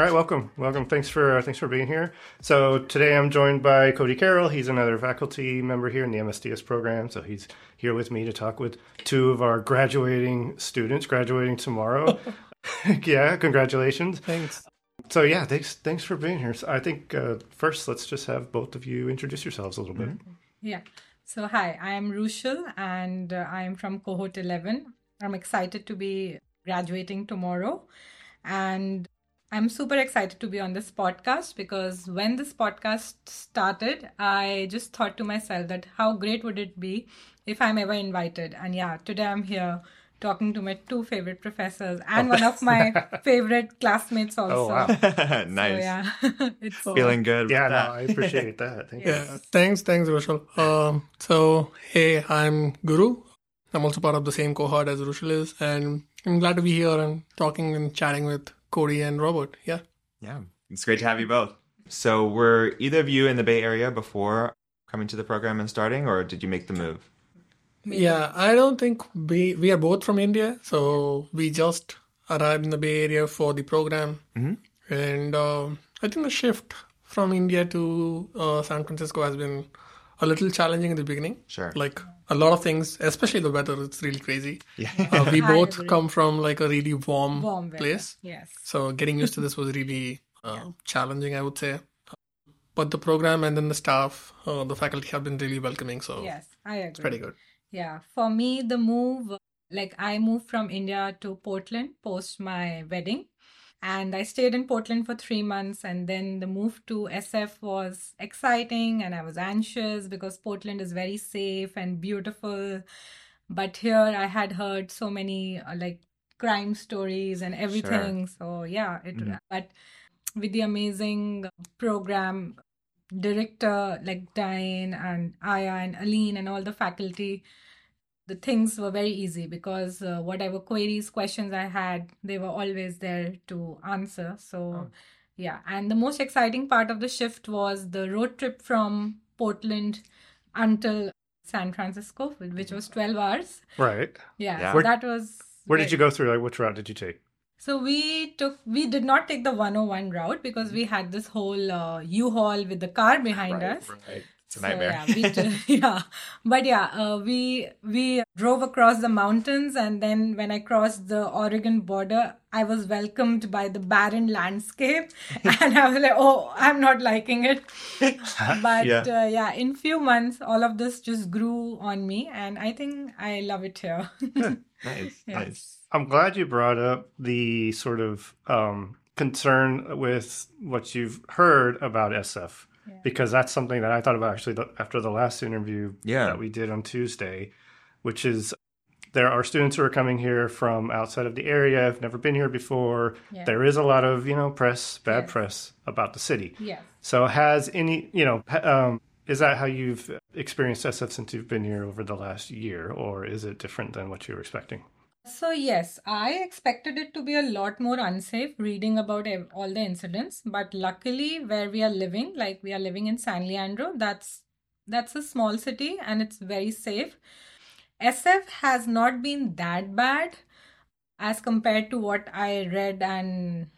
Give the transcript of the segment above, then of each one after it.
All right, welcome, welcome. Thanks for uh, thanks for being here. So today I'm joined by Cody Carroll. He's another faculty member here in the MSDS program. So he's here with me to talk with two of our graduating students, graduating tomorrow. yeah, congratulations. Thanks. So yeah, thanks thanks for being here. So I think uh, first let's just have both of you introduce yourselves a little bit. Yeah. So, hi, I am Rushil and uh, I am from cohort 11. I'm excited to be graduating tomorrow. And I'm super excited to be on this podcast because when this podcast started, I just thought to myself that how great would it be if I'm ever invited. And yeah, today I'm here talking to my two favorite professors and one of my favorite classmates also. Oh wow, nice. So, yeah, it's Feeling good. yeah, no. I appreciate that. Thank you. Yeah, thanks, thanks, Rushil. Um, so, hey, I'm Guru. I'm also part of the same cohort as Rushil is, and I'm glad to be here and talking and chatting with Cody and Robert. Yeah. Yeah, it's great to have you both. So, were either of you in the Bay Area before coming to the program and starting, or did you make the move? Yeah, I don't think we we are both from India, so we just arrived in the Bay Area for the program, and um I think the shift from India to uh, San Francisco has been a little challenging in the beginning. Sure. Like a lot of things, especially the weather, it's really crazy. Yeah. Uh, we both come from like a really warm, warm place, Yes. so getting used to this was really uh, challenging, I would say. But the program and then the staff, uh, the faculty have been really welcoming, so Yes, I agree. it's pretty good. Yeah, for me, the move, like I moved from India to Portland post my wedding, and I stayed in Portland for three months. And then the move to SF was exciting, and I was anxious because Portland is very safe and beautiful. But here I had heard so many uh, like crime stories and everything. So, yeah, it, Mhm. but with the amazing program director like Diane and Aya and Aline and all the faculty, the things were very easy because uh, whatever queries, questions I had, they were always there to answer. So, Oh. yeah. And the most exciting part of the shift was the road trip from Portland until San Francisco, which was 12 hours. Right. Yeah, Yeah. so Where- that was. Where did you go through? Like, which route did you take? so we took we did not take the 101 route because we had this whole uh, U-Haul with the car behind Right, us. right. It's a So, nightmare. yeah, we yeah, but yeah, uh, we we drove across the mountains, and then when I crossed the Oregon border, I was welcomed by the barren landscape, and I was like, "Oh, I'm not liking it." But Yeah. yeah, uh, yeah in few months, all of this just grew on me, and I think I love it here. nice, Yes. nice. I'm glad you brought up the sort of um, concern with what you've heard about SF Yeah. because that's something that I thought about actually the, after the last interview Yeah. that we did on Tuesday, which is there are students who are coming here from outside of the area, have never been here before. Yeah. There is a lot of you know press, bad Yes. press about the city. yes. So has any you know um, is that how you've experienced SF since you've been here over the last year, or is it different than what you were expecting? So yes, I expected it to be a lot more unsafe reading about ev- all the incidents, but luckily where we are living, like we are living in San Leandro, that's that's a small city and it's very safe. SF has not been that bad as compared to what I read and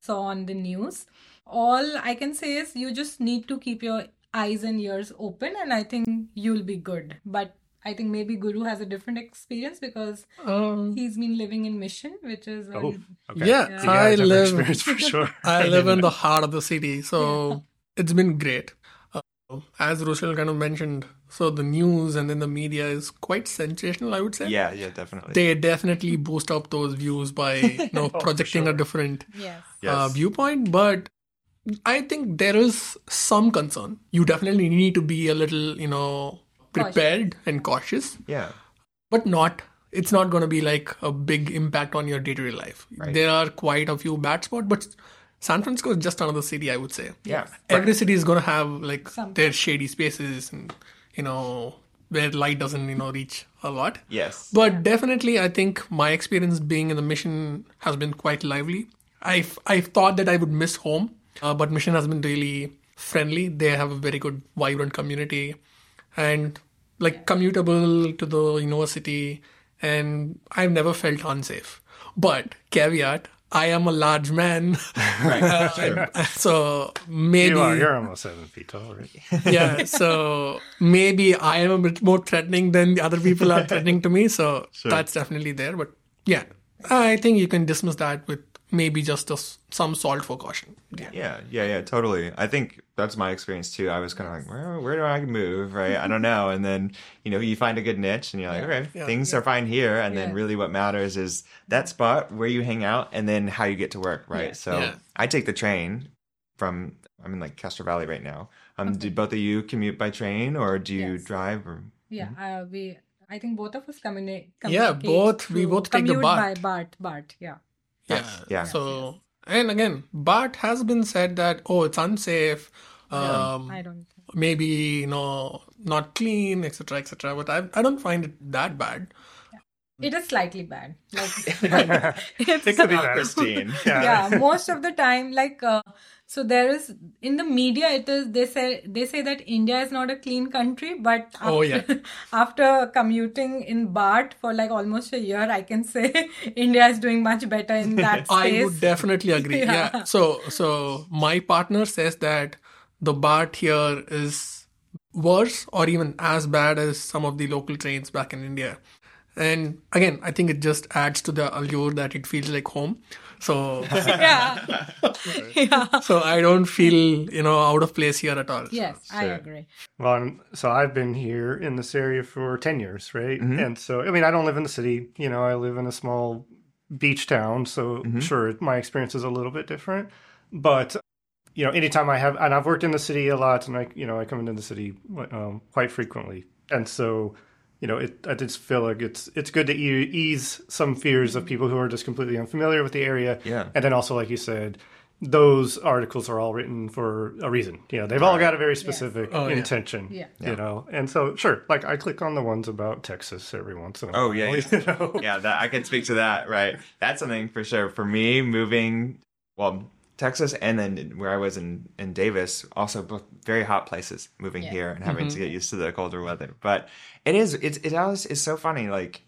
saw on the news. All I can say is you just need to keep your eyes and ears open and I think you'll be good. But I think maybe Guru has a different experience because Um, He's been living in Mission, which is Oh, okay. Yeah, Yeah. I have different live. experience for sure. I live in the heart of the city, so it's been great. Uh, as Rushil kind of mentioned, so the news and then the media is quite sensational. I would say. Yeah, yeah, definitely. They definitely boost up those views by you know for projecting sure. a different yes. yes. uh, viewpoint, but I think there is some concern. You definitely need to be a little, you know, prepared and cautious, yeah. but not. It's not going to be like a big impact on your day-to-day life. Right. There are quite a few bad spots, but San Francisco is just another city, I would say. Yeah. Every city is going to have like Some- their shady spaces and you know where light doesn't you know reach a lot. Yes. But definitely, I think my experience being in the mission has been quite lively. I I thought that I would miss home, uh, but mission has been really friendly. They have a very good, vibrant community, and like commutable to the university. And I've never felt unsafe. But caveat, I am a large man. Right. Uh, Sure. so maybe You are. You're almost seven feet tall, right? yeah so maybe i am a bit more threatening than the other people are threatening to me so Sure. that's definitely there but yeah i think you can dismiss that with maybe just a s some salt for caution yeah Yeah, yeah, yeah, totally. I think that's my experience too. I was kind of like, where, where do I move? Right? I don't know. And then, you know, you find a good niche and you're like, okay, Yeah. things are fine here. And then really what matters is that spot where you hang out and then how you get to work, right? Yeah. So Yeah. I take the train from, I'm in like Castro Valley right now. Um, Do both of you commute by train or do you Yes. drive? Or Yeah, uh, we. I think both of us communi- Yeah, both- we both take the commute BART. by BART. BART. Yeah. yeah yeah. so and again bart has been said that oh it's unsafe um I don't. Maybe you know not clean etc etc but I, I don't find it that bad It is slightly bad. Like it it's could be better. Christine. Yeah. yeah most of the time like uh, so there is in the media it is they say they say that india is not a clean country but after, Oh, yeah. after commuting in bart for like almost a year i can say india is doing much better in that I would definitely agree. Yeah. yeah. So so my partner says that the BART here is worse or even as bad as some of the local trains back in India. And again, I think it just adds to the allure that it feels like home. So yeah yeah so I don't feel, you know, out of place here at all. yes i Sure. agree Well, I'm- so I've been here in this area for 10 years, right? Mhm. And so, I mean, I don't live in the city, you know, I live in a small beach town. So, Mhm. sure, my experience is a little bit different. But, you know, anytime I have, and I've worked in the city a lot, and I, you know, I come into the city um, quite frequently. And so, you know, it, I just feel like it's it's good to e- ease some fears of people who are just completely unfamiliar with the area. Yeah. And then also, like you said, those articles are all written for a reason. You know, they've all got a very specific Oh, yeah. intention. Yeah. You know, and so sure, like I click on the ones about Texas every once in a while. Oh, yeah, You know? yeah, that I can speak to that. Right, that's something for sure. For me, moving well, Texas, and then where I was in in Davis, also both very hot places. Moving Yeah. here and having to mm-hmm. get used to the colder weather, but it is it's it always is so funny. Like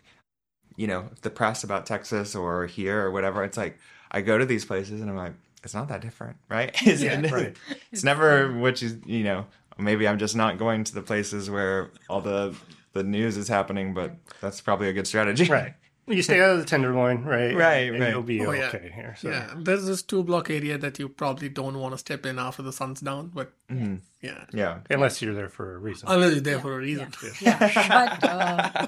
you know, the press about Texas or here or whatever. It's like I go to these places and I'm like, it's not that different, right? It's, Yeah, right. it's never what you you know. Maybe I'm just not going to the places where all the the news is happening, but that's probably a good strategy. Right. You stay out of the tenderloin, right? Right, and right. You'll be Oh, yeah. okay here. So. Yeah. There's this two block area that you probably don't want to step in after the sun's down, but Mhm. yeah. Yeah. Unless you're there for a reason. Unless you're there for a reason. yeah but uh,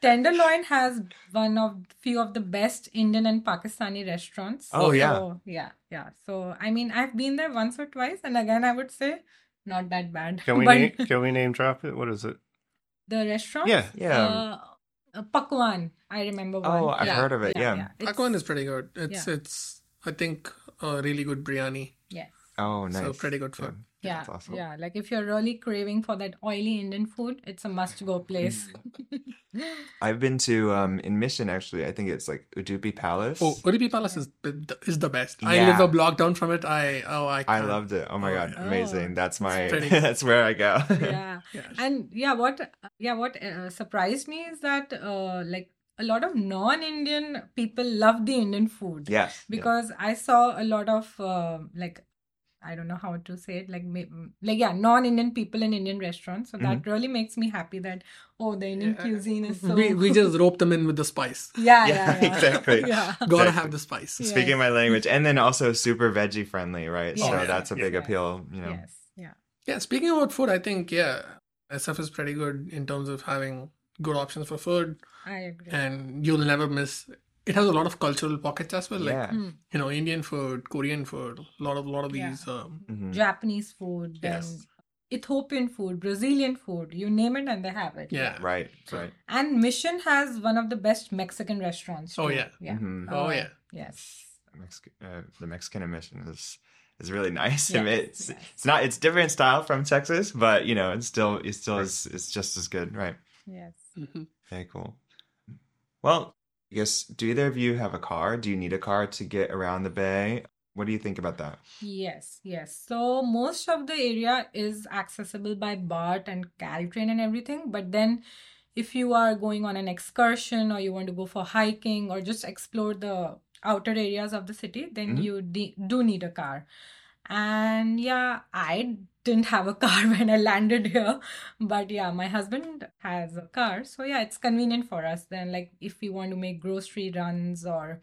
tenderloin has one of few of the best indian and pakistani restaurants Oh, yeah. yeah yeah so i mean i've been there once or twice and again i would say not that bad Can we but name, can we name drop it? What is it? the restaurant Yeah. Yeah. uh, uh, pakwan i remember one Oh, I've Yeah, heard of it, yeah. It's- Pakwan is pretty good. It's Yeah. it's I think a really good biryani. yes Oh, nice. So pretty good food. Yeah That's awesome. yeah like if you're really craving for that oily indian food it's a must go place I've been to um in Mission actually. I think it's like Udupi Palace. Oh, Udupi Palace is the- is the best. I Yeah. live a block down from it. I oh I I can't. loved it. Oh my Oh, god, yeah. amazing. That's my that's where I go. yeah Yeah. and yeah what yeah what uh, surprised me is that uh, like a lot of non-indian people love the indian food yes. yeah. because i saw a lot of uh, like i don't know how to say it like ma- mm, like yeah non-indian people in indian restaurants so that really makes me happy that oh the indian Mm-hmm. Yeah. cuisine is so We we just rope them in with the spice. yeah Yeah, yeah, yeah. exactly. yeah Gotta Exactly. have the spice. Yeah. Speaking my language, and then also super veggie friendly, right? Yeah. So Oh, yeah. that's a big Yeah. appeal. You know. yes yeah Yeah, speaking about food, I think yeah, SF is pretty good in terms of having good options for food, i agree and you'll never miss. It has a lot of cultural pockets as well, like yeah. Mm. you know, Indian food, Korean food, a lot of lot of Yeah. these. Um, Mhm. japanese food then Yes. ethiopian food brazilian food you name it and they have it yeah. Right. Right. And Mission has one of the best Mexican restaurants. Oh, too. yeah. yeah. Mhm. Oh, Uh, yeah. Yes. Mexican, uh, the Mexican emission is is really nice. Yes, it's yes. it's not it's different style from Texas, but you know, it's still it still is it's just as good, right? Yes. Mhm. Very cool. Well, I guess do either of you have a car? Do you need a car to get around the bay? What do you think about that? Yes. Yes. So most of the area is accessible by BART and Caltrain and everything. But then if you are going on an excursion or you want to go for hiking or just explore the outer areas of the city, then Mhm. you de- do need a car. And yeah, I didn't have a car when I landed here, but yeah, my husband has a car, so yeah, it's convenient for us. Then, like, if we want to make grocery runs or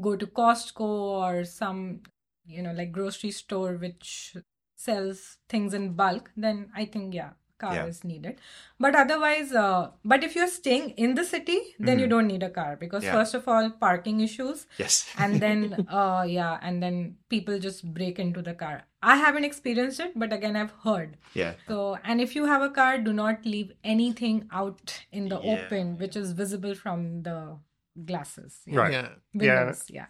go to Costco or some, you know, like grocery store which sells things in bulk, then I think yeah, car Yeah. is needed. But otherwise, uh, but if you're staying in the city, then you Mhm. don't need a car because Yeah. first of all, parking issues, Yes. and then uh, yeah, and then people just break into the car. I haven't experienced it, but again, I've heard. yeah. So, and if you have a car, do not leave anything out in the Yeah. open, which is visible from the glasses. Yeah. Right. Yeah. Yeah. Windows, yeah.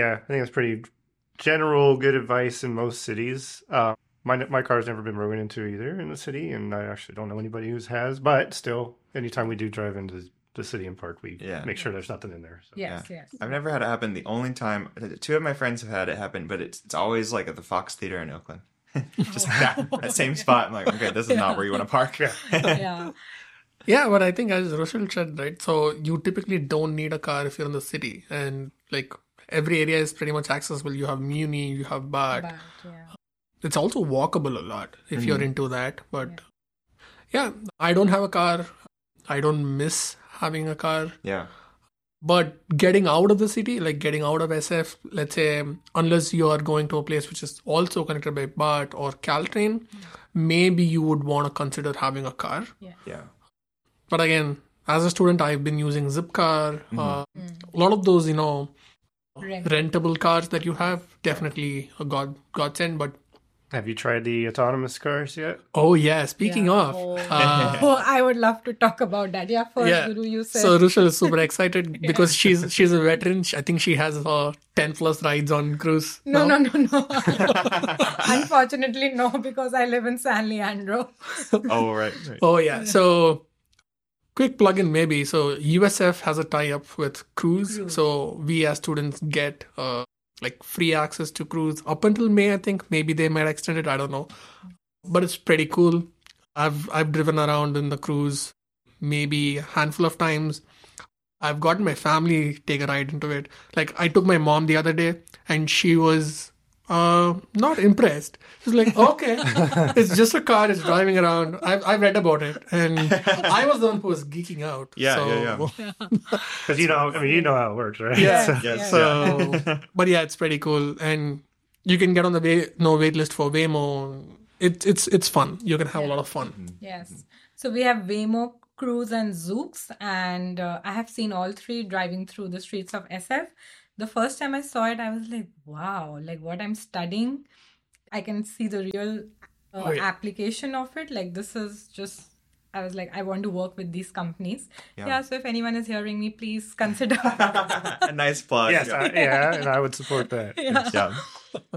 Yeah, I think it's pretty general good advice in most cities. Uh, my my car's never been broken into either in the city, and I actually don't know anybody who has. But still, anytime we do drive into the city and park, we Yeah. make sure there's nothing in there. So. Yes, yes. I've never had it happen. The only time two of my friends have had it happen, but it's it's always like at the Fox Theater in Oakland. Just oh. that, that same spot. I'm like, okay, this is not where you want to park. Yeah. yeah. Yeah, but I think as Rushil said, right? So you typically don't need a car if you're in the city, and like every area is pretty much accessible. You have Muni, you have BART. But, yeah. It's also walkable a lot if you're Mhm. into that. But yeah, I don't have a car. I don't miss having a car. yeah. But getting out of the city, like getting out of SF, let's say, unless you are going to a place which is also connected by BART or Caltrain, maybe you would want to consider having a car. Yeah. yeah. But again, as a student, I've been using Zipcar. Uh, Mm. a lot of those, you know, Rent. rentable cars that you have, definitely a god godsend. But Have you tried the autonomous cars yet? oh yeah, speaking Yeah. of, Oh. uh, Oh, I would love to talk about that. Yeah, first, Yeah. Guru, you said. so Rushil is super excited because she's she's a veteran. I think she has uh, ten plus rides on cruise. no, now. no, no, no. Unfortunately, no, because I live in San Leandro. Oh right. right. Oh yeah. So quick plug-in maybe. So USF has a tie-up with Cruise. Cruise. So we as students get uh, like free access to Cruise up until May. I think maybe they might extend it. I don't know, but it's pretty cool. I've I've driven around in the Cruise maybe a handful of times. I've gotten my family take a ride into it. Like I took my mom the other day, and she was uh not impressed. She's like, okay, it's just a car. It's driving around. I've I've read about it, and I was the one who was geeking out. Yeah, so, yeah, Because you know, I mean, you know how it works, right? Yeah. So- Yes. So, but yeah, it's pretty cool, and you can get on the way, no wait list for Waymo. It's it's it's fun. You can have a lot of fun. Yes. So we have Waymo, Cruise, and Zoox, and uh, I have seen all three driving through the streets of SF. The first time I saw it, I was like, wow, like what I'm studying, I can see the real uh, Oh, yeah. application of it. Like, this is just. I was like, I want to work with these companies. Yeah. Yeah. so if anyone is hearing me, please consider. a nice plug. Yes, I, yeah, and I would support that. yeah.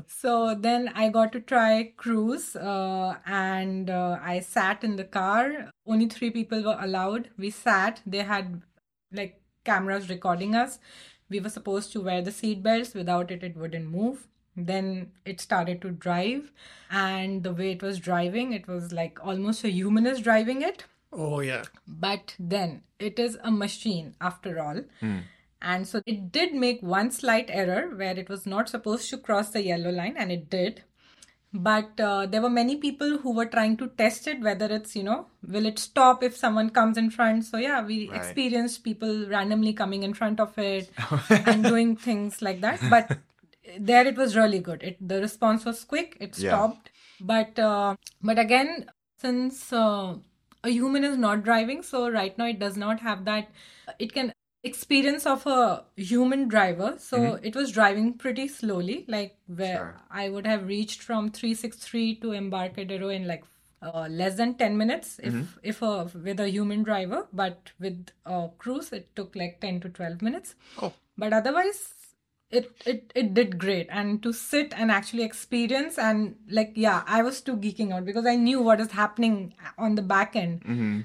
So then I got to try cruise, uh, and uh, I sat in the car. Only three people were allowed. We sat. They had like cameras recording us. We were supposed to wear the seat belts. Without it, it wouldn't move. Then it started to drive, and the way it was driving, it was like almost a human is driving it. Oh yeah. But then it is a machine after all. Hmm. And so it did make one slight error where it was not supposed to cross the yellow line, and it did. But uh, there were many people who were trying to test it, whether it's, you know, will it stop if someone comes in front? So, yeah, we Right. experienced people randomly coming in front of it and doing things like that. But there it was really good. It The response was quick, it Yeah. stopped. But, uh, but again, since uh, a human is not driving, so right now it does not have that, it can experience of a human driver. So it was driving pretty slowly like where Sure. i would have reached from 363 to embarcadero in like uh, less than 10 minutes if if a, with a human driver. But with a cruise it took like 10 to 12 minutes. Oh. but otherwise it, it it did great. And to sit and actually experience and like yeah i was too geeking out because i knew what is happening on the back end. Hmm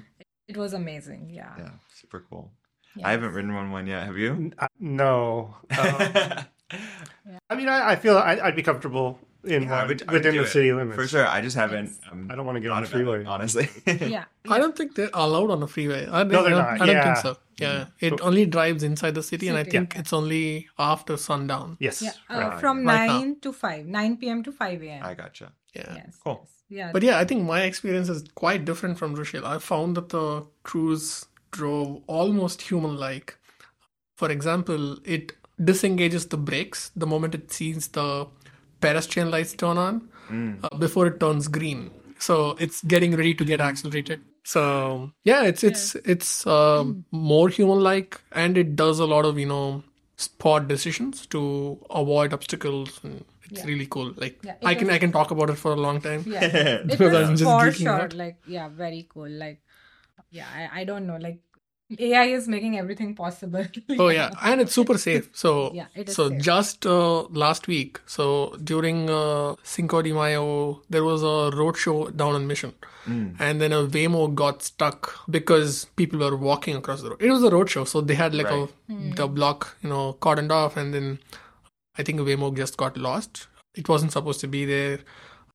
it was amazing. Yeah, Yeah. Super cool. Yes. I haven't ridden one one yet. Have you? Uh, No. Um, I mean, I, I feel I, I'd be comfortable in Yeah, one- would- within the it, city limits. for sure. I just haven't. Um, I don't want to get on a the about it, freeway. honestly. Yeah. I don't think they're allowed on a freeway. Are they? No, they're I not. don't- I don't Yeah. think so. Yeah, it only drives inside the city, and I City. think it's only after sundown. Yes. Yeah. Uh, right. from Right now. 9 to 5, 9 p.m. to 5 a.m. I gotcha. Yeah. yes. Cool. Yeah. But yeah, I think my experience is quite different from Rushil. I found that the cruise drove almost human like. For example, it disengages the brakes the moment it sees the pedestrian lights turn on uh, before it turns green. So it's getting ready to get accelerated. So yeah, it's it's it's um, more human like, and it does a lot of you know spot decisions to avoid obstacles. And it's Yeah. really cool. Like Yeah, I can is- I can talk about it for a long time. yeah. It Because I'm was just for geeking sure. out. Like, yeah, very cool. Like, yeah, I, I don't know. Like, AI is making everything possible. Oh yeah, and it's super safe. So Yeah, it is so safe. just uh, last week, so during uh, Cinco de Mayo, there was a road show down in Mission, and then a Waymo got stuck because people were walking across the road. It was a road show, so they had like Right. a the block, you know, cordoned off, and then I think a Waymo just got lost. It wasn't supposed to be there,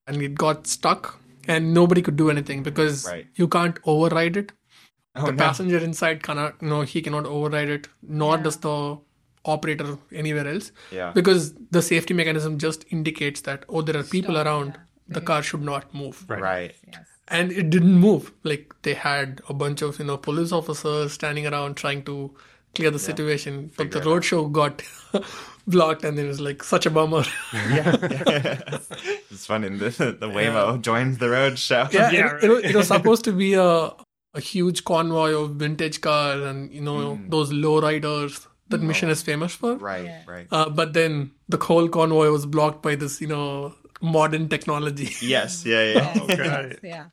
and it got stuck, and nobody could do anything because Right. you can't override it Oh, the no. passenger inside cannot no he cannot override it nor does the operator anywhere else Yeah. because the safety mechanism just indicates that oh there are people Stop, around yeah. the car should not move Right. Right. yes. and it didn't move like they had a bunch of you know police officers standing around trying to clear the situation but the roadshow got blocked and it was like such a bummer yeah, it's funny. The, the Waymo joins the road show. yeah, Yeah, it, it, it was supposed to be a a huge convoy of vintage cars and you know those low riders that mission is famous for Right. Yeah. Right. Uh, but then the whole convoy was blocked by this, you know, modern technology. Yes. Yeah. Yeah. Yes, Okay. yes, yeah.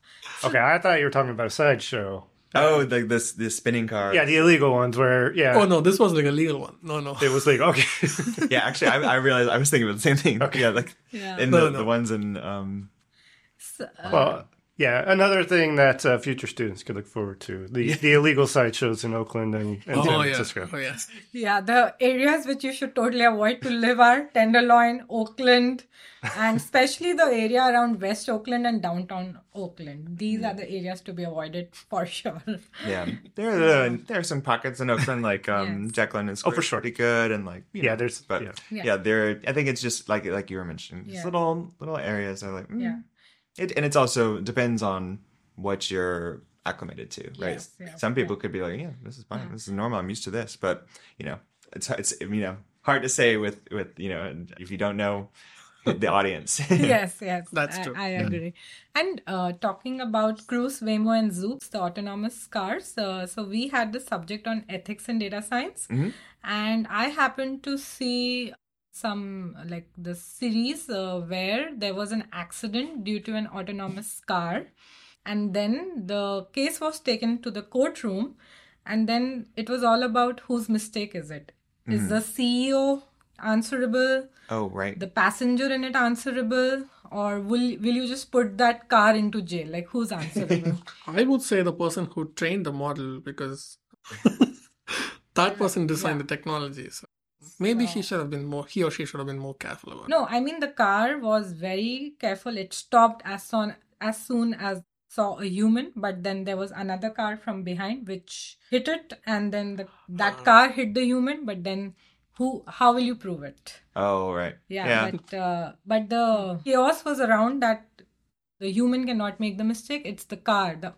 Okay, I thought you were talking about a sideshow. Oh, the this the spinning car. Yeah, the illegal ones where yeah, Oh no, this was like a legal one. No, no. it was like okay. Yeah, actually, I, I realized I was thinking about the same thing. Okay. Yeah, like Yeah. in No, the, no. the ones in um. So, uh, well, yeah, another thing that uh, future students could look forward to the the illegal sideshows in Oakland and, and San oh yeah. Francisco. Oh yeah. Yeah, the areas which you should totally avoid to live are Tenderloin, Oakland, and especially the area around West Oakland and downtown Oakland. These are the areas to be avoided for sure. Yeah, there are the, there are some pockets in Oakland like um Yes. Jack London is Oh, for sure. pretty good and like you Yeah, know, there's- but yeah. yeah. Yeah. there I think it's just like like you were mentioning just Yeah. little little areas are like mm. Yeah. It and it's also depends on what you're acclimated to right? Yes, yeah, some people could be like yeah this is fine. This is normal. I'm used to this. But you know it's it's you know hard to say with with you know if you don't know the audience. Yes, yes, That's true. I agree. And uh, talking about Cruise, Waymo, and Zoox, the autonomous cars. Uh, so we had the subject on ethics and data science, Mhm. and I happened to see some like the series uh, where there was an accident due to an autonomous car, and then the case was taken to the courtroom, and then it was all about whose mistake is it? Is the CEO answerable? oh right. The passenger in it answerable? Or will will you just put that car into jail? Like who's answerable? I would say the person who trained the model because that person designed the technology. So maybe he should have been more. He or she should have been more careful about. it. no i mean the car was very careful it stopped as soon as soon as saw a human but then there was another car from behind which hit it and then the, that car hit the human but then who how will you prove it oh right yeah, but uh, but the chaos was around that the human cannot make the mistake it's the car the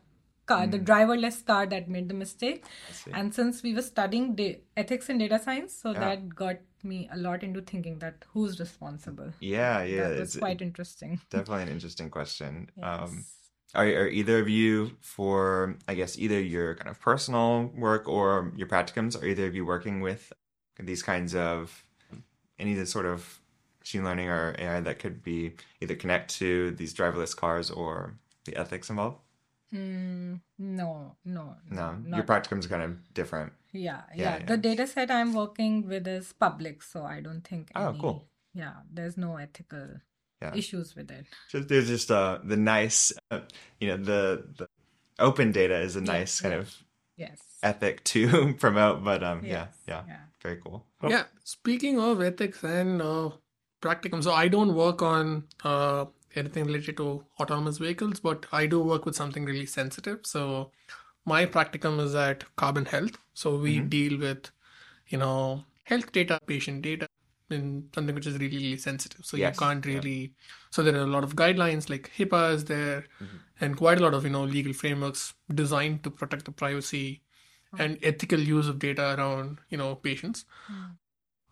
car the driverless car that made the mistake. And since we were studying da- ethics and data science so Yeah. that got me a lot into thinking that who's responsible. Yeah yeah that it's quite interesting. definitely an interesting question. Um Are, are either of you for I guess either your kind of personal work or your practicums are either of you working with these kinds of any of the sort of machine learning or AI that could be either connect to these driverless cars or the ethics involved? Mm, no no No, your not- practicums are kind of different. yeah, Yeah, yeah yeah. the data set i'm working with is public so i don't think Oh, any, cool. yeah there's no ethical Yeah. issues with it Just there's just uh the nice, uh, you know, the the open data is a Yeah, nice kind yeah. of yes ethic to promote, but um, yeah, yeah, yeah. very cool. Oh. Yeah. Speaking of ethics and uh, practicum. So I don't work on uh, anything related to autonomous vehicles, but I do work with something really sensitive. So my practicum is at Carbon Health. So we mm-hmm. deal with, you know, health data, patient data, in something which is really, really sensitive. So Yes, you can't yeah. really. So there are a lot of guidelines like HIPAA is there, mm-hmm. and quite a lot of you know legal frameworks designed to protect the privacy and ethical use of data around you know patients. Hmm.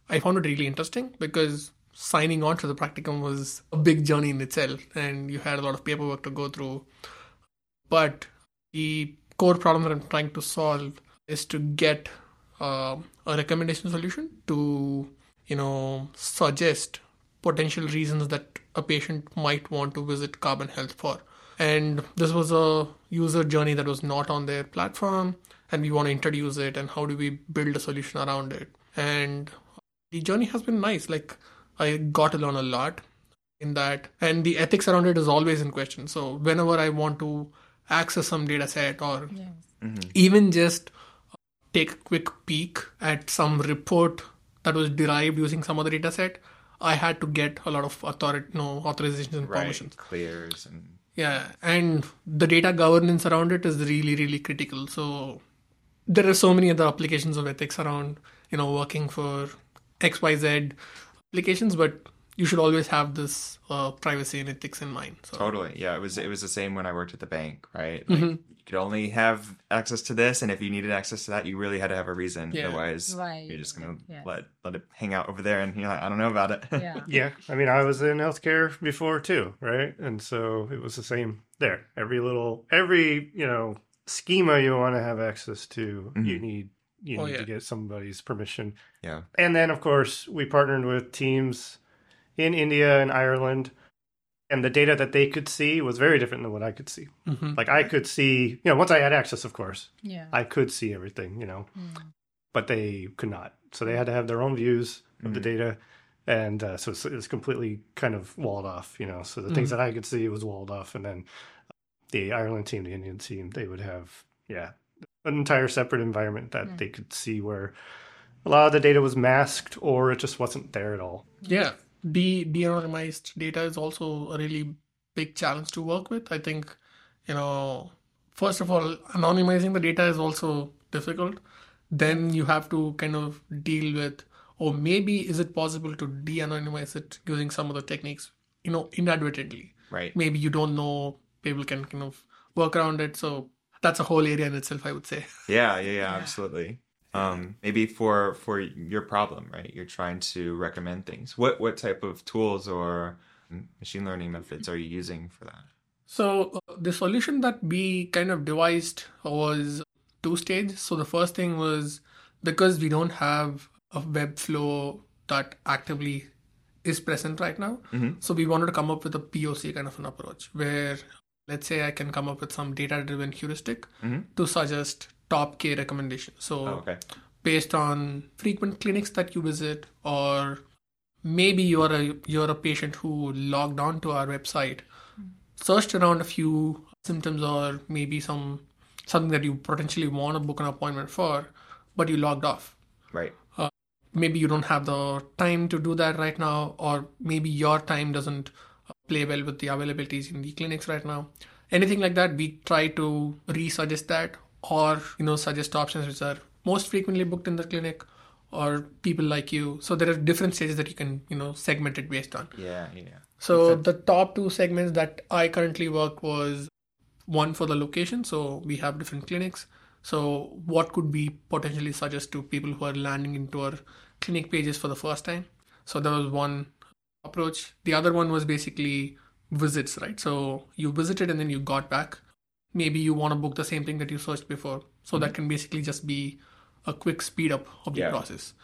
I found it really interesting because signing on to the practicum was a big journey in itself, and you had a lot of paperwork to go through. But the core problem that I'm trying to solve is to get uh, a recommendation solution to, you know, suggest potential reasons that a patient might want to visit Carbon Health for. And this was a user journey that was not on their platform, and we want to introduce it. And how do we build a solution around it? And the journey has been nice. Like I got to learn a lot in that, and the ethics around it is always in question. So whenever I want to access some data set or Yes. Mm-hmm. even just uh, take a quick peek at some report that was derived using some other data set, I had to get a lot of authority, no authorizations and Right. permissions. Clears and Yeah, and the data governance around it is really, really critical. So there are so many other applications of ethics around, you know, working for XYZ applications, but you should always have this uh, privacy and ethics in mind. So Totally. Yeah, it was it was the same when I worked at the bank, right? Mm-hmm. You could only have access to this and if you needed access to that, you really had to have a reason. Yeah. Otherwise Right. you're just gonna Yes. let let it hang out over there and you're like, I don't know about it. Yeah. Yeah, I mean, I was in healthcare before too, right? And so it was the same there. Every little, every you know schema you want to have access to, you need you Oh, need yeah. to get somebody's permission. yeah. And then, of course, we partnered with teams in India and Ireland, and the data that they could see was very different than what I could see. Mhm. Like I could see, you know, once I had access, of course, Yeah. I could see everything, you know, Mm. but they could not. So they had to have their own views of the data. And uh, so it's, it's completely kind of walled off, you know. So the things that I could see was walled off. And then the Ireland team, the Indian team, they would have, yeah, an entire separate environment that hmm. they could see where a lot of the data was masked or it just wasn't there at all. Yeah, de de-anonymized data is also a really big challenge to work with. I think, you know, first of all, anonymizing the data is also difficult. Then you have to kind of deal with, or maybe is it possible to de-anonymize it using some of the techniques, you know, inadvertently. Right. Maybe you don't know, people can kind of work around it. So that's a whole area in itself, I would say. Yeah, yeah, yeah, absolutely. Um, maybe for for your problem, right? You're trying to recommend things. What what type of tools or machine learning methods are you using for that? So uh, the solution that we kind of devised was two stage. So the first thing was because we don't have a web flow that actively is present right now. So we wanted to come up with a POC kind of an approach where let's say I can come up with some data driven heuristic to suggest top K recommendations. So Oh, okay. based on frequent clinics that you visit or maybe you're a you're a patient who logged on to our website searched around a few symptoms or maybe some something that you potentially want to book an appointment for but you logged off Right. maybe you don't have the time to do that right now or maybe your time doesn't uh, play well with the availabilities in the clinics right now anything like that we try to resuggest that or you know suggest options which are most frequently booked in the clinic or people like you so there are different stages that you can you know segment it based on Yeah, yeah. so the top two segments that I currently work was one for the location. So we have different clinics. So what could be potentially suggest to people who are landing into our clinic pages for the first time? So there was one approach. The other one was basically visits, right? So you visited and then you got back. Maybe you want to book the same thing that you searched before. So that mm-hmm. can basically just be a quick speed up of the Yeah. process.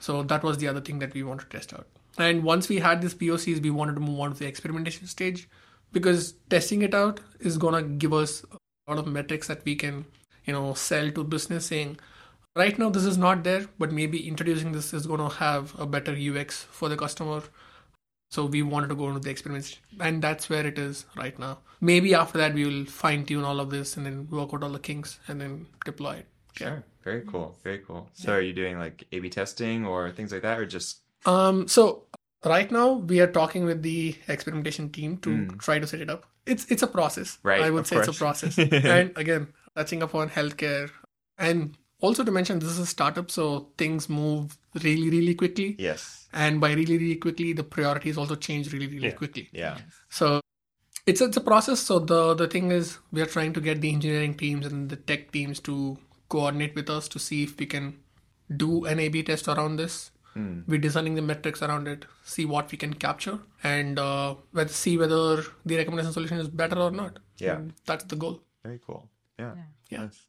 So that was the other thing that we wanted to test out. And once we had these POCs, we wanted to move on to the experimentation stage because testing it out is gonna give us a lot of metrics that we can, you know, sell to business saying, right now this is not there, but maybe introducing this is gonna have a better UX for the customer. So we wanted to go into the experiments, and that's where it is right now. Maybe after that we will fine tune all of this and then work out all the kinks and then deploy it. Sure. Very cool. Very cool. So are you doing like A B testing or things like that or just Um, so Right now, we are talking with the experimentation team to try to set it up. It's it's a process. Right, I would say it's a process. and again, touching upon healthcare, and also to mention this is a startup, so things move really really quickly. Yes. And by really really quickly, the priorities also change really really Yeah. quickly. Yeah. So it's it's a process. So the the thing is, we are trying to get the engineering teams and the tech teams to coordinate with us to see if we can do an A/B test around this. We're designing the metrics around it, see what we can capture, and uh, whether, see whether the recommendation solution is better or not. Yeah. And that's the goal. Very cool. Yeah. Yeah. Nice.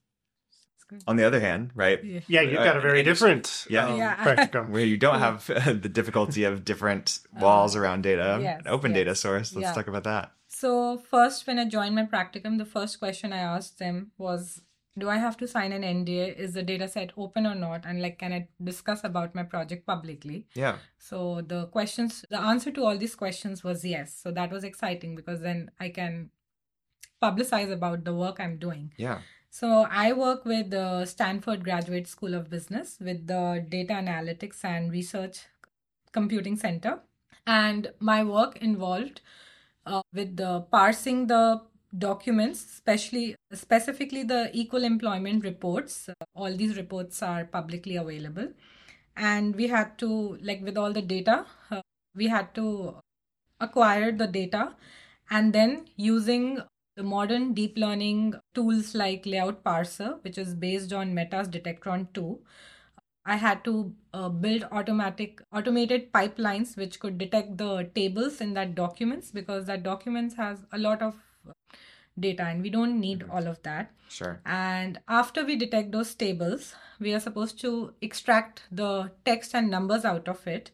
Good. On the other hand, right? Yeah. Yeah, you've got a uh, very different Yeah. um, Yeah. practicum. Where you don't have uh, the difficulty of different uh-huh. walls around data, yes, an open yes. data source. Let's Yeah. talk about that. So first, when I joined my practicum, the first question I asked them was, "Do I have to sign an NDA? Is the data set open or not? And like, can I discuss about my project publicly?" Yeah. So the questions, the answer to all these questions was yes. So that was exciting because then I can publicize about the work I'm doing. Yeah. So I work with the Stanford Graduate School of Business with the Data Analytics and Research Computing Center. And my work involved uh, with the parsing the documents, especially specifically the equal employment reports. all these reports are publicly available. And we had to, like with all the data, uh, we had to acquire the data and then using the modern deep learning tools like layout parser which is based on meta's detectron 2 i had to uh, build automatic automated pipelines which could detect the tables in that documents because that documents has a lot of data and we don't need all of that. Sure. and after we detect those tables, we are supposed to extract the text and numbers out of it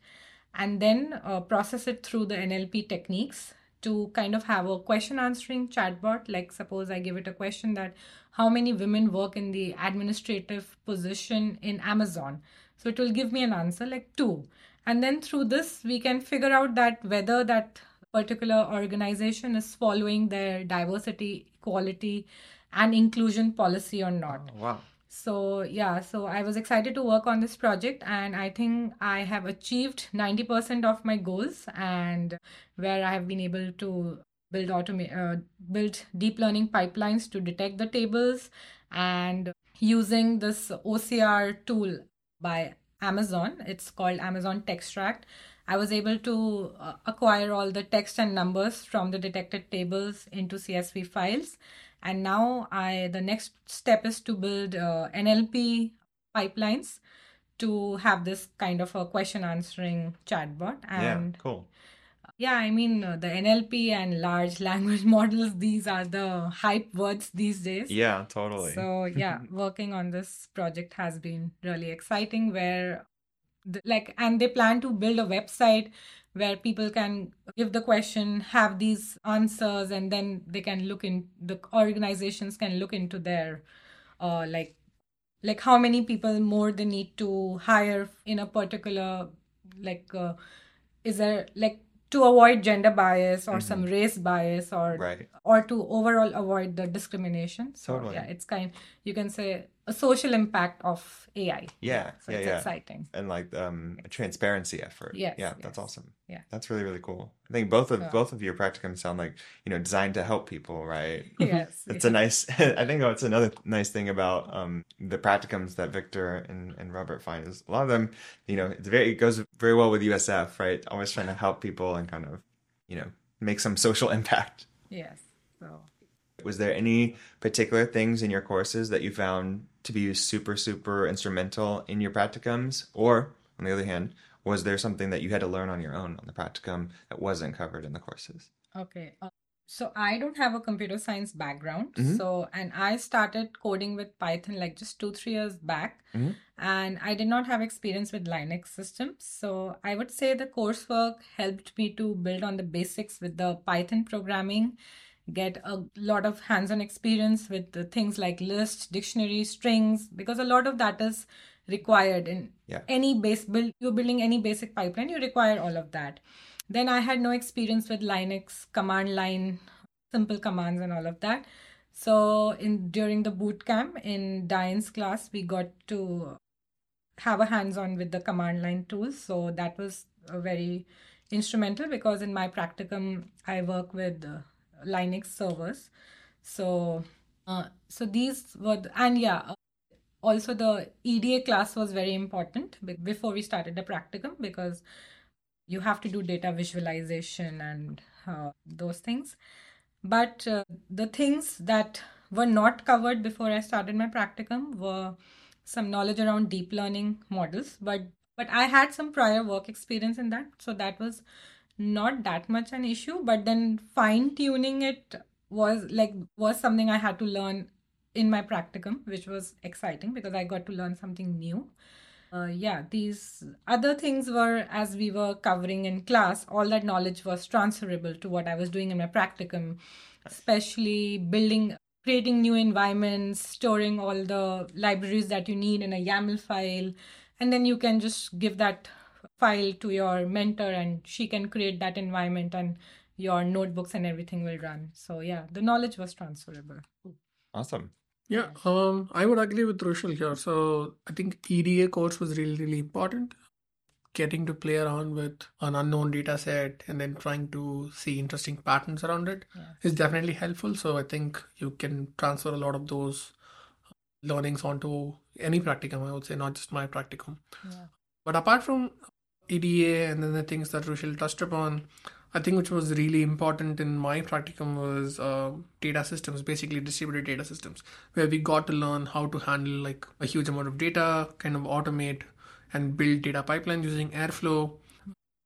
and then uh, process it through the NLP techniques to kind of have a question answering chatbot. Like, suppose I give it a question that how many women work in the administrative position in Amazon? So it will give me an answer like two. And then through this, we can figure out that whether that particular organization is following their diversity, equality, and inclusion policy or not. Wow. So, yeah, so I was excited to work on this project, and I think I have achieved 90% of my goals, and where I have been able to build automa- uh, build deep learning pipelines to detect the tables and using this OCR tool by Amazon. It's called Amazon Textract. I was able to uh, acquire all the text and numbers from the detected tables into CSV files. And now I the next step is to build uh, NLP pipelines to have this kind of a question answering chatbot. And yeah. Cool. yeah, I mean, uh, the NLP and large language models, these are the hype words these days. Yeah. Totally. So, yeah, working on this project has been really exciting. Where, like, and they plan to build a website where people can give the question, have these answers, and then they can look in, the organizations can look into their, uh, like, like how many people more they need to hire in a particular, like, uh, is there like to avoid gender bias or some race bias or Right. or to overall avoid the discrimination. So Totally. yeah, it's kind you can say a social impact of AI. Yeah. So yeah. it's yeah. exciting. And like um, a transparency effort. Yes, Yeah. That's awesome. Yeah. That's really really cool. I think both of both of your practicums sound like you know designed to help people, right? Yes. It's yeah. a nice. I think it's another nice thing about um, the practicums that Victor and, and Robert find is a lot of them. You know, it's very it goes very well with USF, right? Always trying to help people and kind of, you know, make some social impact. Yes. So Was there any particular things in your courses that you found to be super super instrumental in your practicums, or on the other hand, was there something that you had to learn on your own on the practicum that wasn't covered in the courses? okay. Uh, so I don't have a computer science background. Mhm. So and I started coding with Python like just two three years back, Mhm. and I did not have experience with Linux systems. So I would say the coursework helped me to build on the basics with the Python programming get a lot of hands-on experience with the things like list dictionary strings because a lot of that is required in Yeah. any base build you're building any basic pipeline you require all of that then i had no experience with linux command line simple commands and all of that so in during the boot camp in diane's class we got to have a hands-on with the command line tools so that was a very instrumental because in my practicum I work with uh, Linux servers. So, uh, so these were the, and yeah, also the EDA class was very important before we started the practicum because you have to do data visualization and uh, those things. But uh, the things that were not covered before I started my practicum were some knowledge around deep learning models, but but I had some prior work experience in that, so that was not that much an issue. But then fine tuning it was like was something I had to learn in my practicum, which was exciting because I got to learn something new. Uh, yeah, these other things were as we were covering in class, all that knowledge was transferable to what I was doing in my practicum, especially building creating new environments, storing all the libraries that you need in a YAML file, and then you can just give that file to your mentor and she can create that environment and your notebooks and everything will run. So yeah, the knowledge was transferable. Awesome. Yeah, um, I would agree with Rushil here. So I think EDA course was really, really important getting to play around with an unknown data set and then trying to see interesting patterns around it yeah. is definitely helpful. So I think you can transfer a lot of those learnings onto any practicum, I would say, not just my practicum. Yeah. But apart from EDA and then the things that Rushil touched upon, I think which was really important in my practicum was uh, data systems, basically distributed data systems, where we got to learn how to handle like a huge amount of data, kind of automate and build data pipelines using Airflow.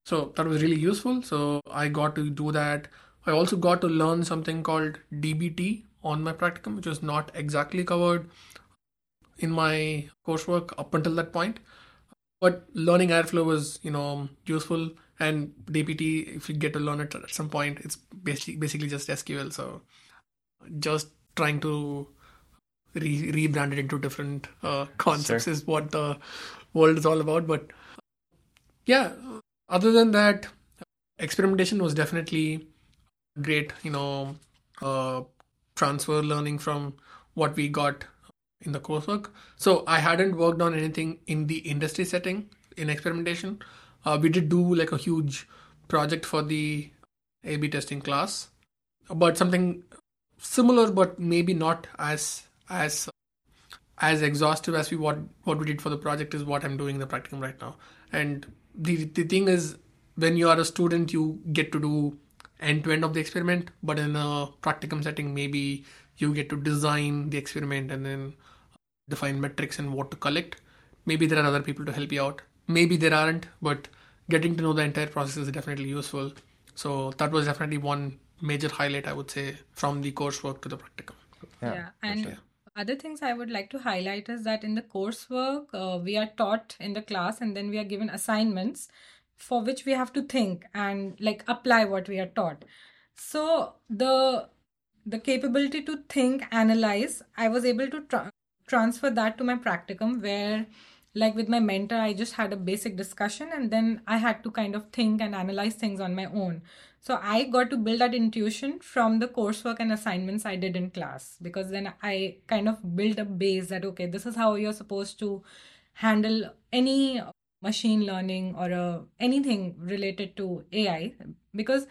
So that was really useful. So I got to do that. I also got to learn something called DBT on my practicum, which was not exactly covered in my coursework up until that point. But learning Airflow was, you know, useful. And DBT, if you get to learn it at some point, it's basically basically just SQL. So just trying to re- rebrand it into different uh, concepts sure. is what the world is all about. But yeah, other than that, experimentation was definitely great. You know, uh, transfer learning from what we got in the coursework. So I hadn't worked on anything in the industry setting in experimentation. Uh, we did do like a huge project for the A/B testing class, but something similar, but maybe not as as as exhaustive as we what what we did for the project is what I'm doing in the practicum right now. And the the thing is, when you are a student, you get to do end to end of the experiment. But in a practicum setting, maybe you get to design the experiment and then define metrics and what to collect. Maybe there are other people to help you out. Maybe there aren't, but getting to know the entire process is definitely useful. So that was definitely one major highlight I would say from the coursework to the practicum. Yeah, yeah. and other things I would like to highlight is that in the coursework, uh, we are taught in the class and then we are given assignments for which we have to think and like apply what we are taught. So the the capability to think, analyze, I was able to tra- transfer that to my practicum where like with my mentor i just had a basic discussion and then i had to kind of think and analyze things on my own. So I got to build that intuition from the coursework and assignments I did in class because then I kind of built a base that, okay, this is how you're supposed to handle any machine learning or uh, anything related to AI because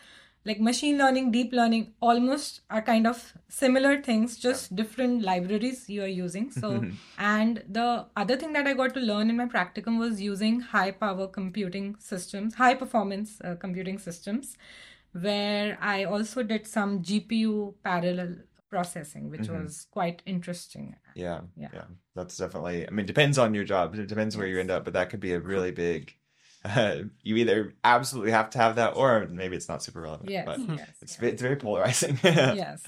like machine learning, deep learning almost are kind of similar things, just different libraries you are using. So, and the other thing that I got to learn in my practicum was using high power computing systems, high performance uh, computing systems where I also did some GPU parallel processing, which mm-hmm. was quite interesting. Yeah, yeah, yeah, That's definitely. I mean, depends on your job. It depends where you end up, but that could be a really big. Uh, you either absolutely have to have that, or maybe it's not super relevant. Yes, but yes, it's yes. it's very polarizing. yes.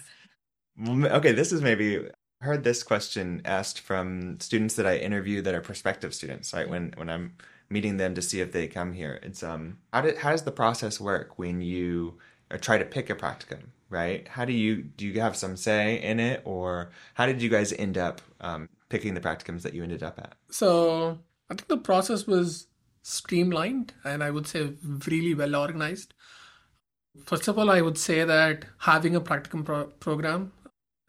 Okay, this is maybe I heard this question asked from students that I interview that are prospective students. Right when when I'm meeting them to see if they come here. It's um how did how does the process work when you uh, try to pick a practicum, right? How do you do you have some say in it, or how did you guys end up um, picking the practicums that you ended up at? So I think the process was streamlined and I would say really well organized. First of all, I would say that having a practicum pro- program,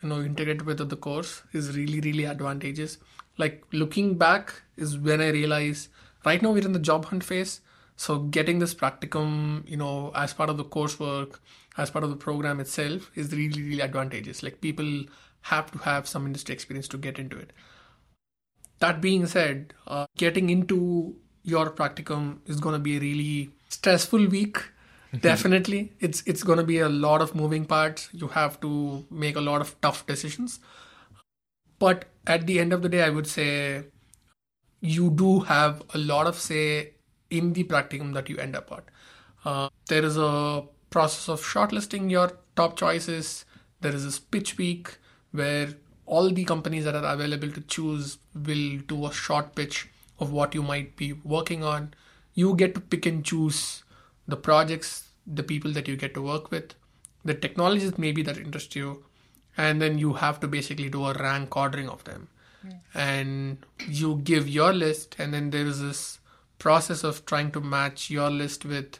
you know, integrated with the course is really, really advantageous. Like looking back is when I realized right now we're in the job hunt phase So getting this practicum, you know, as part of the coursework, as part of the program itself, is really really advantageous. Like people have to have some industry experience to get into it. That being said, uh, getting into your practicum is going to be a really stressful week. Definitely, it's it's going to be a lot of moving parts. You have to make a lot of tough decisions. But at the end of the day, I would say you do have a lot of say in the practicum that you end up at. Uh, there is a process of shortlisting your top choices. There is this pitch week where all the companies that are available to choose will do a short pitch of what you might be working on. You get to pick and choose the projects, the people that you get to work with, the technologies maybe that interest you, and then you have to basically do a rank ordering of them. And you give your list, and then there is this process of trying to match your list with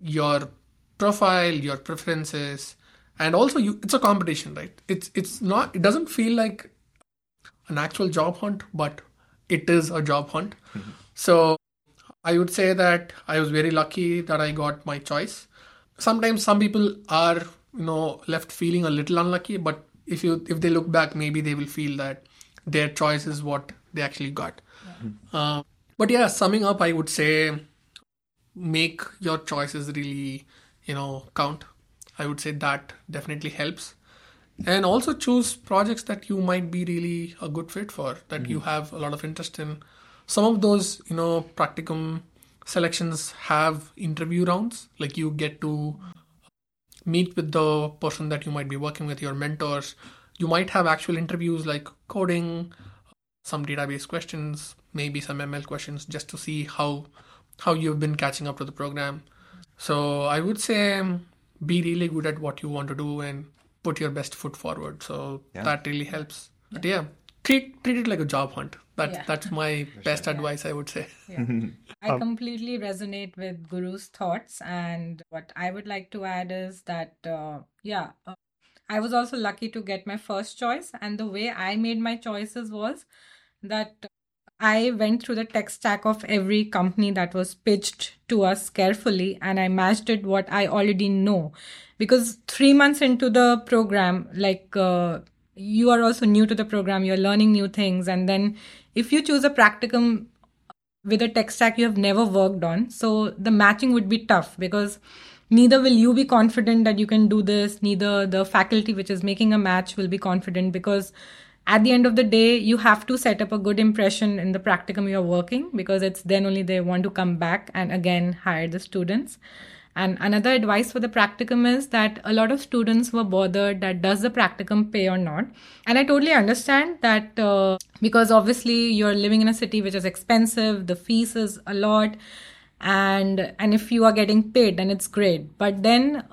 your profile, your preferences, and also you it's a competition right it's it's not it doesn't feel like an actual job hunt but it is a job hunt mm-hmm. so i would say that i was very lucky that i got my choice sometimes some people are you know left feeling a little unlucky but if you if they look back maybe they will feel that their choice is what they actually got mm-hmm. uh, but yeah summing up i would say make your choices really you know count I would say that definitely helps. And also choose projects that you might be really a good fit for, that mm-hmm. you have a lot of interest in. Some of those, you know, practicum selections have interview rounds, like you get to meet with the person that you might be working with, your mentors. You might have actual interviews like coding, some database questions, maybe some ML questions, just to see how how you've been catching up to the program. So I would say be really good at what you want to do and put your best foot forward. So yeah. that really helps. Yeah. But yeah, treat treat it like a job hunt. That yeah. that's my best sure. advice, I would say. I um, completely resonate with Guru's thoughts, and what I would like to add is that uh, yeah. Uh, I was also lucky to get my first choice, and the way I made my choices was that I went through the tech stack of every company that was pitched to us carefully and I matched it what I already know. Because three months into the program, like uh, you are also new to the program, you're learning new things. And then if you choose a practicum with a tech stack you have never worked on, so the matching would be tough because neither will you be confident that you can do this, neither the faculty which is making a match will be confident because at the end of the day, you have to set up a good impression in the practicum you're working because it's then only they want to come back and again hire the students. And another advice for the practicum is that a lot of students were bothered that does the practicum pay or not. And I totally understand that uh, because obviously you're living in a city which is expensive, the fees is a lot, and and if you are getting paid, then it's great. But then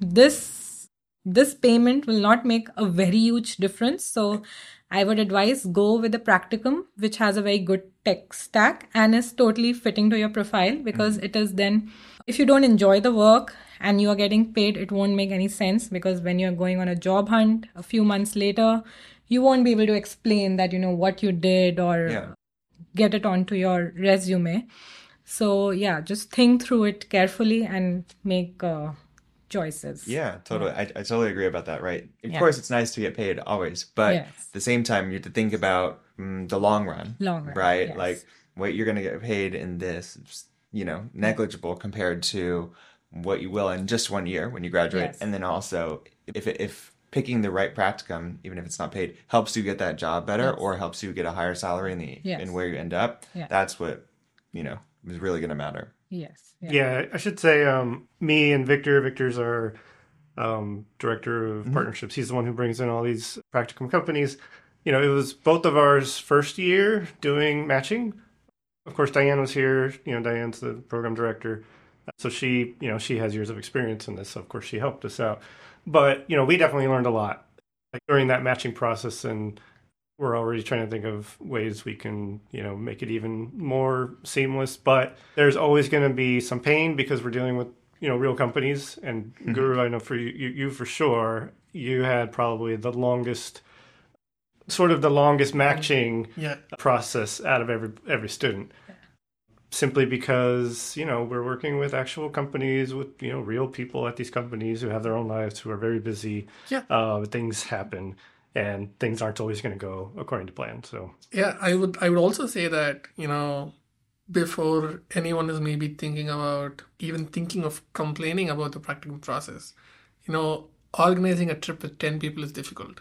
this this payment will not make a very huge difference. So I would advise go with the practicum, which has a very good tech stack and is totally fitting to your profile because mm-hmm. it is then, if you don't enjoy the work and you are getting paid, it won't make any sense because when you're going on a job hunt a few months later, you won't be able to explain that, you know, what you did or yeah. get it onto your resume. So, yeah, just think through it carefully and make uh, choices. Yeah, totally. Yeah. I, I totally agree about that, right? Of yeah. course, it's nice to get paid always, but yes. at the same time, you have to think about mm, the long run. Long run. Right? Yes. Like what you're going to get paid in this, you know, negligible compared to what you will in just one year when you graduate. Yes. And then also, if, if picking the right practicum, even if it's not paid, helps you get that job better or helps you get a higher salary in the in where you end up, that's what, you know, is really going to matter. Yes. Yeah. yeah. I should say um, me and Victor. Victor's our um, director of mm-hmm. partnerships. He's the one who brings in all these practicum companies. You know, it was both of ours first year doing matching. Of course, Diane was here. You know, Diane's the program director, so she, you know, she has years of experience in this. So of course, she helped us out. But you know, we definitely learned a lot like, during that matching process and we're already trying to think of ways we can you know make it even more seamless but there's always going to be some pain because we're dealing with you know real companies and mm-hmm. guru i know for you, you, you for sure you had probably the longest sort of the longest matching yeah. process out of every every student simply because you know we're working with actual companies with you know real people at these companies who have their own lives who are very busy. Yeah. Uh, things happen, and things aren't always going to go according to plan. So Yeah, I would I would also say that, you know, before anyone is maybe thinking about even thinking of complaining about the practicum process, you know, organizing a trip with 10 people is difficult.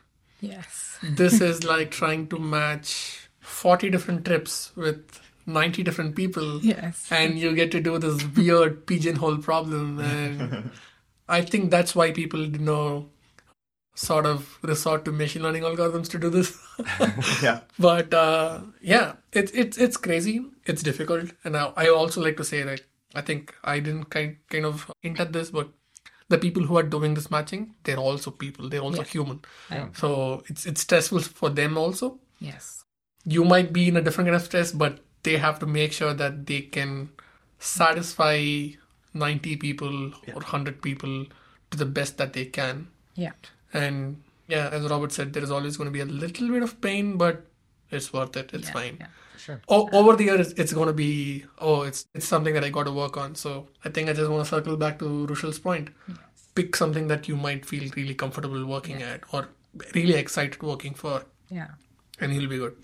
Yes. This is like trying to match 40 different trips with 90 different people Yes. and you get to do this weird pigeonhole problem and I think that's why people you know sort of resort to machine learning algorithms to do this. Yeah. But uh, yeah, it's it's it's crazy. It's difficult, and I, I also like to say that I think I didn't kind kind of hint at this, but the people who are doing this matching, they're also people. They're also Yeah. human. Right. So it's it's stressful for them also. Yes. You might be in a different kind of stress, but they have to make sure that they can satisfy ninety people or hundred people to the best that they can. Yeah. And yeah, as Robert said, there is always going to be a little bit of pain, but it's worth it. It's Yeah, fine. Yeah. Sure. O- over the years, it's going to be oh, it's it's something that I got to work on. So I think I just want to circle back to Rushil's point. Pick something that you might feel really comfortable working at or really excited working for, Yeah. and you'll be good.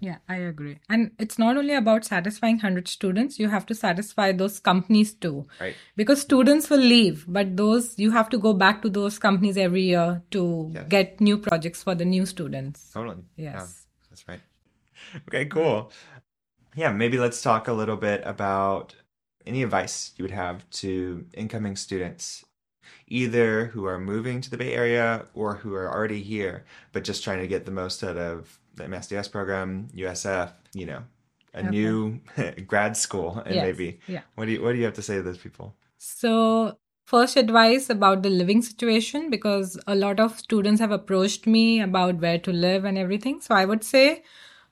Yeah, I agree. And it's not only about satisfying 100 students, you have to satisfy those companies too. Right. Because students will leave, but those you have to go back to those companies every year to Yes. get new projects for the new students. Totally. Yeah, Yes. that's right. Okay, cool. Yeah, maybe let's talk a little bit about any advice you would have to incoming students, either who are moving to the Bay Area or who are already here, but just trying to get the most out of the MSDS program, USF, you know, a Okay. new grad school, and Yes, maybe. yeah. What do you What do you have to say to those people? So, first advice about the living situation because a lot of students have approached me about where to live and everything. So, I would say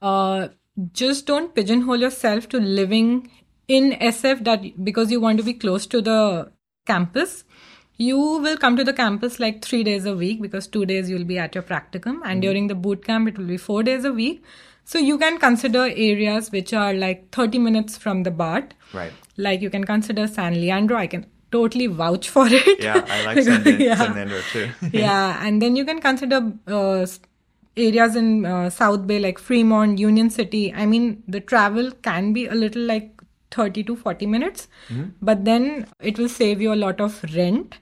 uh, just don't pigeonhole yourself to living in SF that because you want to be close to the campus. You will come to the campus like three days a week because two days you'll be at your practicum, and during the boot camp, it will be four days a week. So, you can consider areas which are like 30 minutes from the BART Right. like you can consider San Leandro. I can totally vouch for it. Yeah, I like Because- San, yeah. San Leandro too. yeah, and then you can consider uh, areas in uh, South Bay like Fremont, Union City. I mean, the travel can be a little like 30 to 40 minutes, but then it will save you a lot of rent.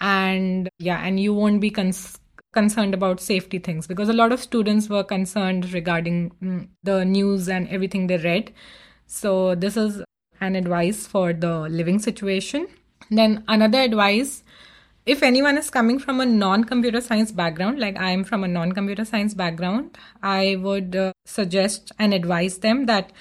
And yeah, and you won't be cons- concerned about safety things because a lot of students were concerned regarding mm, the news and everything they read. So, this is an advice for the living situation. Then, another advice if anyone is coming from a non computer science background, like I am from a non computer science background, I would uh, suggest and advise them that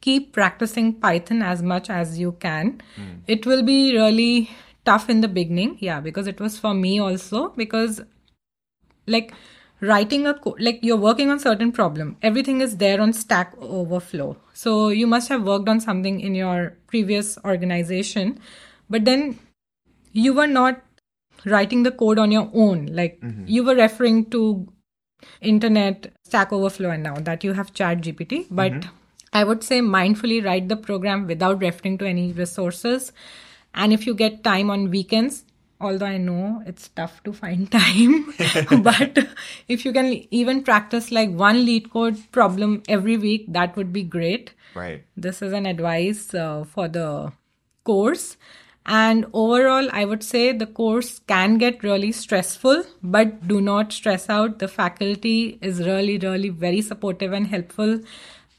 keep practicing Python as much as you can. It will be really tough in the beginning, yeah, because it was for me also, because like writing a code like you're working on certain problem. Everything is there on stack overflow. So you must have worked on something in your previous organization but then you were not writing the code on your own. Like you were referring to internet stack overflow and now that. You have chat gpt but i would say mindfully write the program without referring to any resources. And if you get time on weekends although i know it's tough to find time but if you can even practice like one LeetCode problem every week that would be great. Right. this is an advice uh, for the course and overall i would say the course can get really stressful but do not stress out. The faculty is really really very supportive and helpful.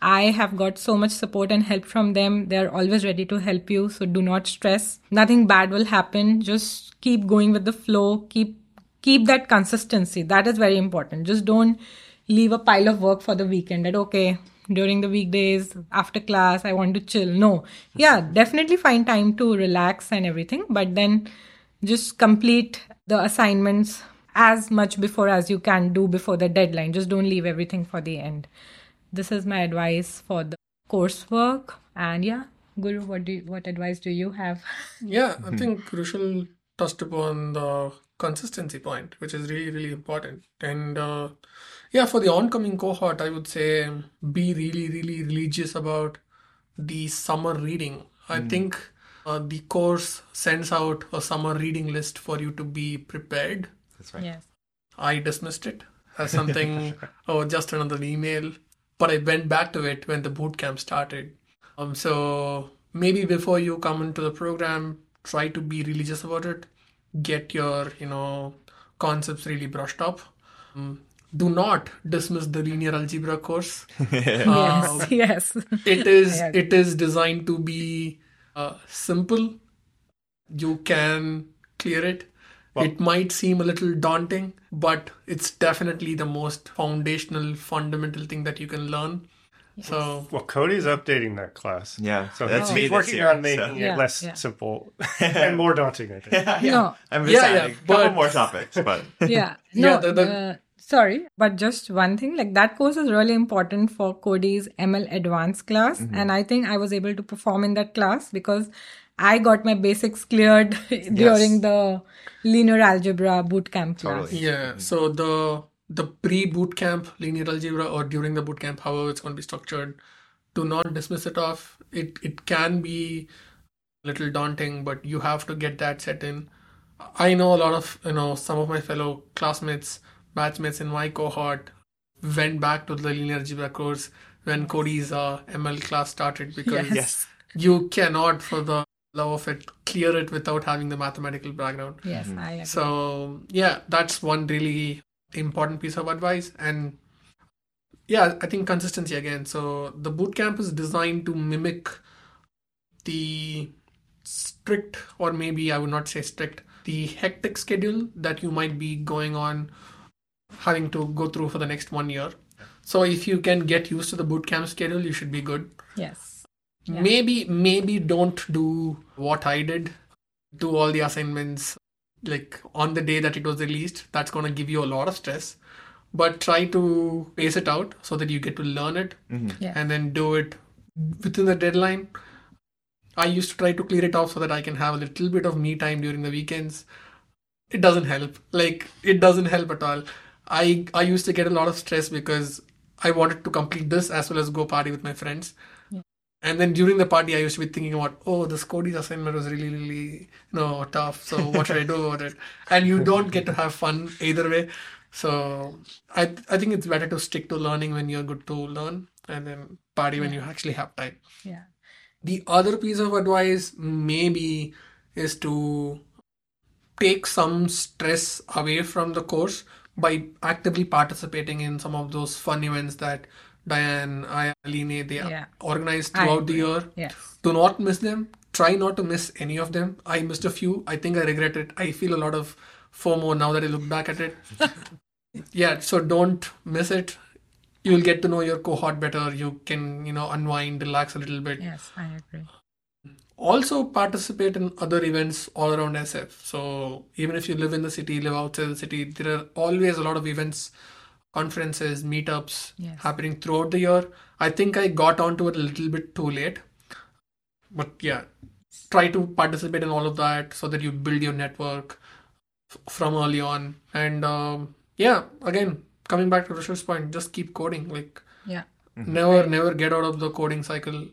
I have got so much support and help from them. They're always ready to help you so do not stress. Nothing bad will happen. Just keep going with the flow. Keep keep that consistency. That is very important. Just don't leave a pile of work for the weekend that okay during the weekdays after class i want to chill. No. Yeah definitely find time to relax and everything but then just complete the assignments as much before as you can do before the deadline. Just don't leave everything for the end. This is my advice for the coursework. And yeah guru what do you, what advice do you have? Yeah, I think Rushil touched upon the consistency point, which is really, really important. And uh, yeah, for the oncoming cohort, I would say be really, really religious about the summer reading. I think uh, the course sends out a summer reading list for you to be prepared. That's right. Yes. I dismissed it as something, oh, just another email. But I went back to it when the boot camp started. Um, so maybe before you come into the program, try to be religious about it. Get your, you know, concepts really brushed up. Um, do not dismiss the linear algebra course. Yes. yes. it is it is designed to be uh, simple. You can clear it. it might seem a little daunting, but it's definitely the most foundational, fundamental thing that you can learn. So Well, Cody's updating that class. Yeah, So that's he's working year, on making so- it Yeah, less yeah. simple and more daunting, I think. No. I'm Yeah, just yeah, adding a but- couple more topics, but yeah no Yeah, the- the- uh, sorry but just one thing like that course is really important for cody's ml advanced class Mm-hmm. and i think i was able to perform in that class because i got my basics cleared during the linear algebra boot camp class Totally. yeah, so the the pre boot camp linear algebra or during the boot camp, however it's going to be structured, do not dismiss it off. It it can be a little daunting, but you have to get that set in. I know a lot of you know some of my fellow classmates, batchmates in my cohort went back to the linear algebra course when Cody's uh, ML class started because Yes. you cannot, for the love of it, clear it without having the mathematical background. yes i agree. So yeah, that's one really important piece of advice. And yeah, I think consistency again. So the boot camp is designed to mimic the strict, or maybe I would not say strict, the hectic schedule that you might be going on having to go through for the next one year. So if you can get used to the boot camp schedule, you should be good. yes Yeah. Maybe maybe don't do what I did. Do all the assignments like on the day that it was released. That's gonna give you a lot of stress. But try to pace it out so that you get to learn it mm-hmm. Yeah. and then do it within the deadline. I used to try to clear it off so that I can have a little bit of me time during the weekends. It doesn't help. Like it doesn't help at all. I I used to get a lot of stress because I wanted to complete this as well as go party with my friends. And then during the party, I used to be thinking about, oh, this Cody's assignment was really, really, you know, tough. So what should I do about it? And you don't get to have fun either way. So I I think it's better to stick to learning when you're good to learn, and then party when you actually have time. yeah The other piece of advice maybe is to take some stress away from the course by actively participating in some of those fun events that Diane, I, Aline, they Yeah. organize throughout the year. yes Do not miss them. Try not to miss any of them. I missed a few. I think I regret it. I feel a lot of FOMO now that I look back at it. yeah, so don't miss it. You'll get to know your cohort better. You can, you know, unwind, relax a little bit. yes i agree Also participate in other events all around SF. So even if you live in the city, live outside the city, there are always a lot of events, conferences, meetups Yes. happening throughout the year. I think I got onto it a little bit too late. But yeah, try to participate in all of that so that you build your network f- from early on. And um, yeah, again, coming back to Rishab's point, just keep coding. Like yeah never never get out of the coding cycle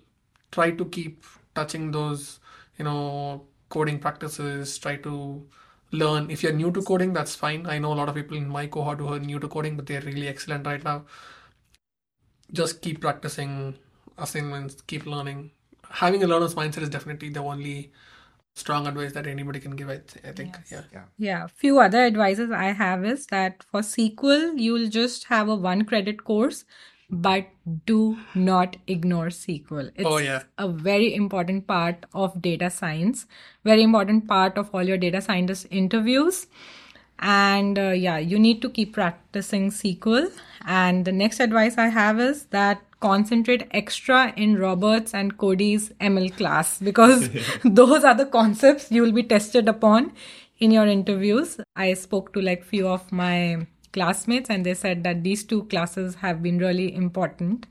try to keep touching those you know coding practices try to learn. If you're new to coding that's fine. I know a lot of people in my cohort who are new to coding but they're really excellent right now. Just keep practicing assignments keep learning. Having a learner's mindset is definitely the only strong advice that anybody can give i, th- I think. Yes. yeah. Yeah, few other advices I have is that for SQL, you'll just have a one credit course, but do not ignore SQL. It's Oh, yeah. a very important part of data science, very important part of all your data scientist interviews. And uh, yeah, you need to keep practicing SQL. And the next advice I have is that concentrate extra in Roberts and Cody's ML class because those are the concepts you will be tested upon in your interviews. I spoke to like few of my classmates and they said that these two classes have been really important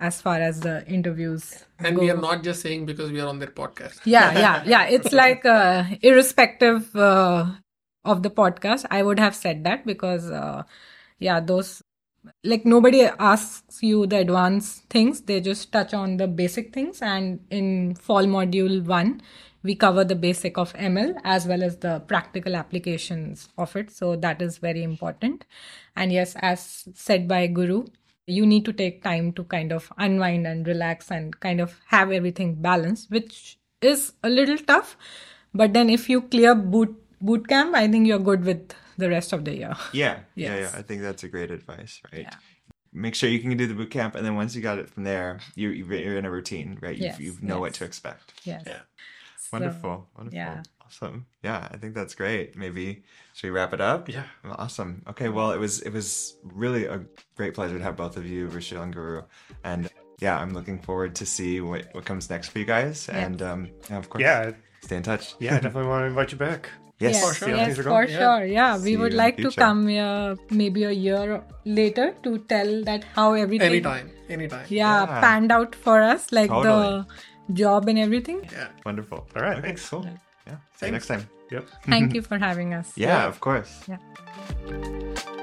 as far as the interviews and go. we are not just saying because we are on their podcast. Yeah yeah yeah. It's like uh, irrespective uh, of the podcast i would have said that because uh, yeah those like nobody asks you the advanced things. They just touch on the basic things. And in fall module 1 we cover the basic of ml as well as the practical applications of it so that is very important and yes as said by guru you need to take time to kind of unwind and relax and kind of have everything balanced which is a little tough but then if you clear boot boot camp i think you're good with the rest of the year Yeah, yeah, Yes. yeah. I think that's a great advice, right? Yeah. Make sure you can do the boot camp, and then once you got it from there, you you're in a routine, right? You Yes, you know what to expect. yes Yeah. So, Wonderful, wonderful, yeah. awesome. Yeah, I think that's great. Maybe should we wrap it up? Yeah. Well, awesome. Okay, well, it was it was really a great pleasure to have both of you, Rushil and Guru, and yeah, I'm looking forward to see what what comes next for you guys, Yeah. and um, yeah, of course, Yeah, stay in touch. yeah, I definitely want to invite you back. Yes, Yes, For sure. yes, for going. Yeah. sure. Yeah, we you would like to come here maybe a year later to tell that how everything Anytime, anytime. yeah, Yeah. panned out for us, like Totally. the job and everything. Yeah. Wonderful. All right, Okay, thanks. cool. Yeah. See you next time. Yep. Thank you for having us. Yeah, of course. Yeah.